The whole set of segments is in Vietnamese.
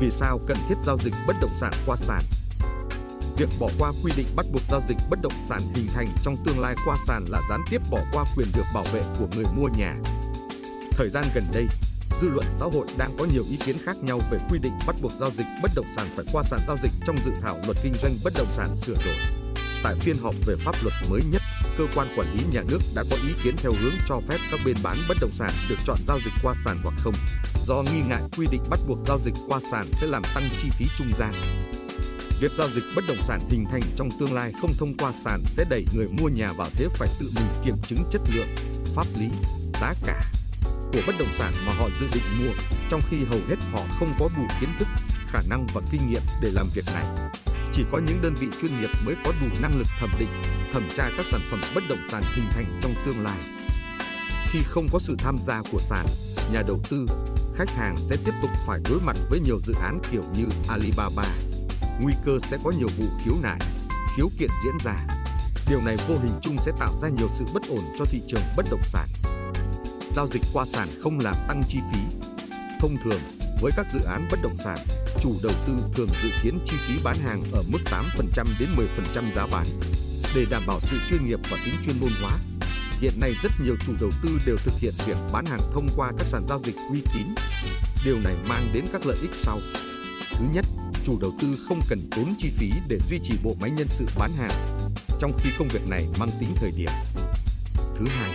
Vì sao cần thiết giao dịch bất động sản qua sàn? Việc bỏ qua quy định bắt buộc giao dịch bất động sản hình thành trong tương lai qua sàn là gián tiếp bỏ qua quyền được bảo vệ của người mua nhà. Thời gian gần đây, dư luận xã hội đang có nhiều ý kiến khác nhau về quy định bắt buộc giao dịch bất động sản phải qua sàn giao dịch trong dự thảo luật kinh doanh bất động sản sửa đổi. Tại phiên họp về pháp luật mới nhất, cơ quan quản lý nhà nước đã có ý kiến theo hướng cho phép các bên bán bất động sản được chọn giao dịch qua sàn hoặc không, do nghi ngại quy định bắt buộc giao dịch qua sàn sẽ làm tăng chi phí trung gian. Việc giao dịch bất động sản hình thành trong tương lai không thông qua sàn sẽ đẩy người mua nhà vào thế phải tự mình kiểm chứng chất lượng, pháp lý, giá cả của bất động sản mà họ dự định mua, trong khi hầu hết họ không có đủ kiến thức, khả năng và kinh nghiệm để làm việc này. Chỉ có những đơn vị chuyên nghiệp mới có đủ năng lực thẩm định, thẩm tra các sản phẩm bất động sản hình thành trong tương lai. Khi không có sự tham gia của sàn, nhà đầu tư, khách hàng sẽ tiếp tục phải đối mặt với nhiều dự án kiểu như Alibaba. Nguy cơ sẽ có nhiều vụ khiếu nại, khiếu kiện diễn ra. Điều này vô hình chung sẽ tạo ra nhiều sự bất ổn cho thị trường bất động sản. Giao dịch qua sàn không làm tăng chi phí. Thông thường, với các dự án bất động sản, chủ đầu tư thường dự kiến chi phí bán hàng ở mức 8% đến 10% giá bán. Để đảm bảo sự chuyên nghiệp và tính chuyên môn hóa, hiện nay rất nhiều chủ đầu tư đều thực hiện việc bán hàng thông qua các sàn giao dịch uy tín. Điều này mang đến các lợi ích sau. Thứ nhất, chủ đầu tư không cần tốn chi phí để duy trì bộ máy nhân sự bán hàng, trong khi công việc này mang tính thời điểm. Thứ hai,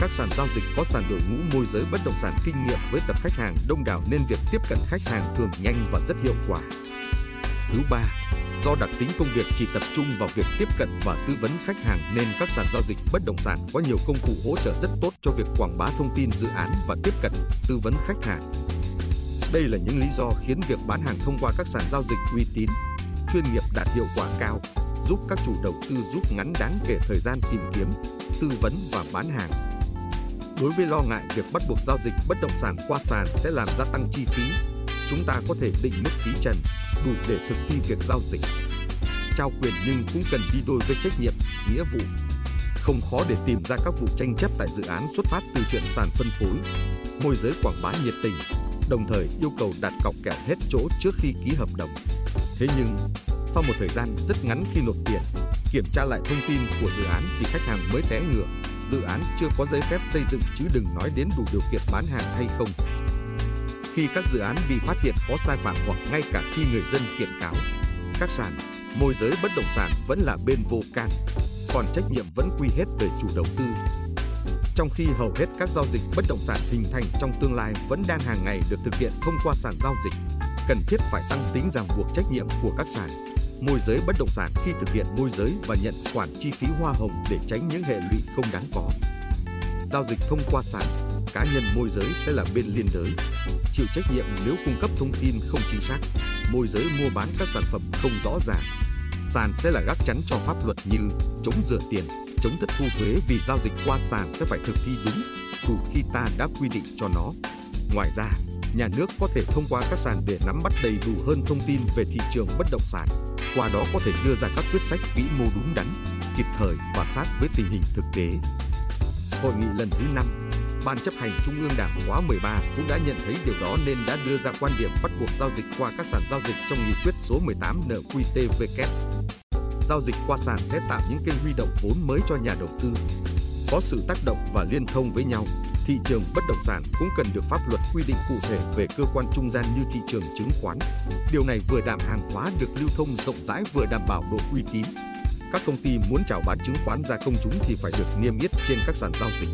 các sàn giao dịch có sàn đội ngũ môi giới bất động sản kinh nghiệm với tập khách hàng đông đảo nên việc tiếp cận khách hàng thường nhanh và rất hiệu quả. Thứ ba, do đặc tính công việc chỉ tập trung vào việc tiếp cận và tư vấn khách hàng nên các sàn giao dịch bất động sản có nhiều công cụ hỗ trợ rất tốt cho việc quảng bá thông tin dự án và tiếp cận, tư vấn khách hàng. Đây là những lý do khiến việc bán hàng thông qua các sàn giao dịch uy tín, chuyên nghiệp đạt hiệu quả cao, giúp các chủ đầu tư rút ngắn đáng kể thời gian tìm kiếm, tư vấn và bán hàng. Đối với lo ngại việc bắt buộc giao dịch bất động sản qua sàn sẽ làm gia tăng chi phí, chúng ta có thể định mức phí trần đủ để thực thi việc giao dịch. Trao quyền nhưng cũng cần đi đôi với trách nhiệm, nghĩa vụ. Không khó để tìm ra các vụ tranh chấp tại dự án xuất phát từ chuyện sàn phân phối, môi giới quảng bá nhiệt tình, đồng thời yêu cầu đặt cọc kèo hết chỗ trước khi ký hợp đồng. Thế nhưng, sau một thời gian rất ngắn khi nộp tiền, kiểm tra lại thông tin của dự án thì khách hàng mới té ngựa. Dự án chưa có giấy phép xây dựng chứ đừng nói đến đủ điều kiện bán hàng hay không. Khi các dự án bị phát hiện có sai phạm hoặc ngay cả khi người dân kiện cáo, các sàn, môi giới bất động sản vẫn là bên vô can, còn trách nhiệm vẫn quy hết về chủ đầu tư. Trong khi hầu hết các giao dịch bất động sản hình thành trong tương lai vẫn đang hàng ngày được thực hiện thông qua sàn giao dịch, cần thiết phải tăng tính ràng buộc trách nhiệm của các sàn môi giới bất động sản khi thực hiện môi giới và nhận khoản chi phí hoa hồng để tránh những hệ lụy không đáng có. Giao dịch thông qua sàn, cá nhân môi giới sẽ là bên liên đới, chịu trách nhiệm nếu cung cấp thông tin không chính xác, môi giới mua bán các sản phẩm không rõ ràng. Sàn sẽ là gác chắn cho pháp luật như chống rửa tiền, chống thất thu thuế vì giao dịch qua sàn sẽ phải thực thi đúng, đủ khi ta đã quy định cho nó. Ngoài ra, nhà nước có thể thông qua các sàn để nắm bắt đầy đủ hơn thông tin về thị trường bất động sản, qua đó có thể đưa ra các quyết sách vĩ mô đúng đắn, kịp thời và sát với tình hình thực tế. Hội nghị lần thứ 5, Ban chấp hành Trung ương Đảng khóa 13 cũng đã nhận thấy điều đó nên đã đưa ra quan điểm bắt buộc giao dịch qua các sàn giao dịch trong nghị quyết số 18 NQTVK. Giao dịch qua sàn sẽ tạo những kênh huy động vốn mới cho nhà đầu tư, có sự tác động và liên thông với nhau, thị trường bất động sản cũng cần được pháp luật quy định cụ thể về cơ quan trung gian như thị trường chứng khoán. Điều này vừa đảm hàng hóa được lưu thông rộng rãi vừa đảm bảo độ uy tín. Các công ty muốn chào bán chứng khoán ra công chúng thì phải được niêm yết trên các sàn giao dịch.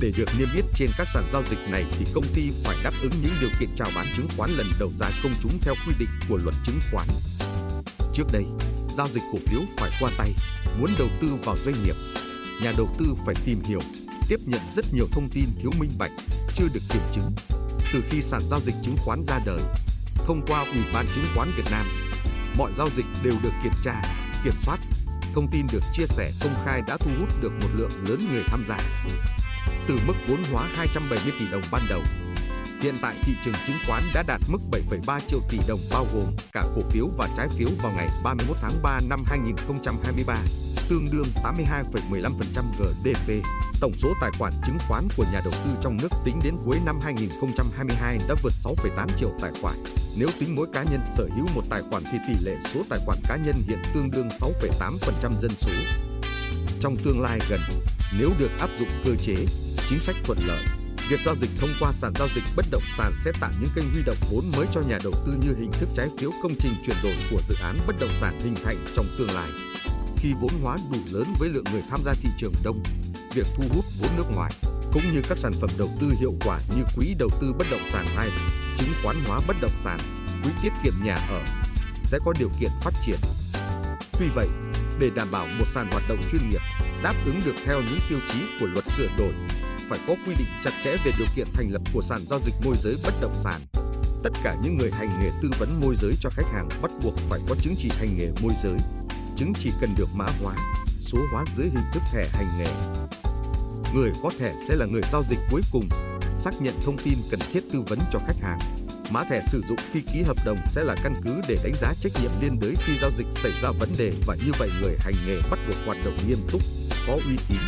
Để được niêm yết trên các sàn giao dịch này thì công ty phải đáp ứng những điều kiện chào bán chứng khoán lần đầu ra công chúng theo quy định của luật chứng khoán. Trước đây, giao dịch cổ phiếu phải qua tay, muốn đầu tư vào doanh nghiệp, nhà đầu tư phải tìm hiểu, tiếp nhận rất nhiều thông tin thiếu minh bạch, chưa được kiểm chứng. Từ khi sàn giao dịch chứng khoán ra đời, thông qua Ủy ban chứng khoán Việt Nam, mọi giao dịch đều được kiểm tra, kiểm soát, thông tin được chia sẻ công khai đã thu hút được một lượng lớn người tham gia. Từ mức vốn hóa 270 tỷ đồng ban đầu, hiện tại thị trường chứng khoán đã đạt mức 7,3 triệu tỷ đồng bao gồm cả cổ phiếu và trái phiếu vào ngày 31 tháng 3 năm 2023 tương đương 82,15% GDP. Tổng số tài khoản chứng khoán của nhà đầu tư trong nước tính đến cuối năm 2022 đã vượt 6,8 triệu tài khoản. Nếu tính mỗi cá nhân sở hữu một tài khoản thì tỷ lệ số tài khoản cá nhân hiện tương đương 6,8% dân số. Trong tương lai gần, nếu được áp dụng cơ chế, chính sách thuận lợi, việc giao dịch thông qua sàn giao dịch bất động sản sẽ tạo những kênh huy động vốn mới cho nhà đầu tư như hình thức trái phiếu công trình chuyển đổi của dự án bất động sản hình thành trong tương lai. Khi vốn hóa đủ lớn với lượng người tham gia thị trường đông, việc thu hút vốn nước ngoài cũng như các sản phẩm đầu tư hiệu quả như quỹ đầu tư bất động sản hay chứng khoán hóa bất động sản, quỹ tiết kiệm nhà ở sẽ có điều kiện phát triển. Tuy vậy, để đảm bảo một sàn hoạt động chuyên nghiệp, đáp ứng được theo những tiêu chí của luật sửa đổi, phải có quy định chặt chẽ về điều kiện thành lập của sàn giao dịch môi giới bất động sản. Tất cả những người hành nghề tư vấn môi giới cho khách hàng bắt buộc phải có chứng chỉ hành nghề môi giới. Chứng chỉ cần được mã hóa, số hóa dưới hình thức thẻ hành nghề. Người có thẻ sẽ là người giao dịch cuối cùng, xác nhận thông tin cần thiết tư vấn cho khách hàng. Mã thẻ sử dụng khi ký hợp đồng sẽ là căn cứ để đánh giá trách nhiệm liên đới khi giao dịch xảy ra vấn đề và như vậy người hành nghề bắt buộc hoạt động nghiêm túc, có uy tín,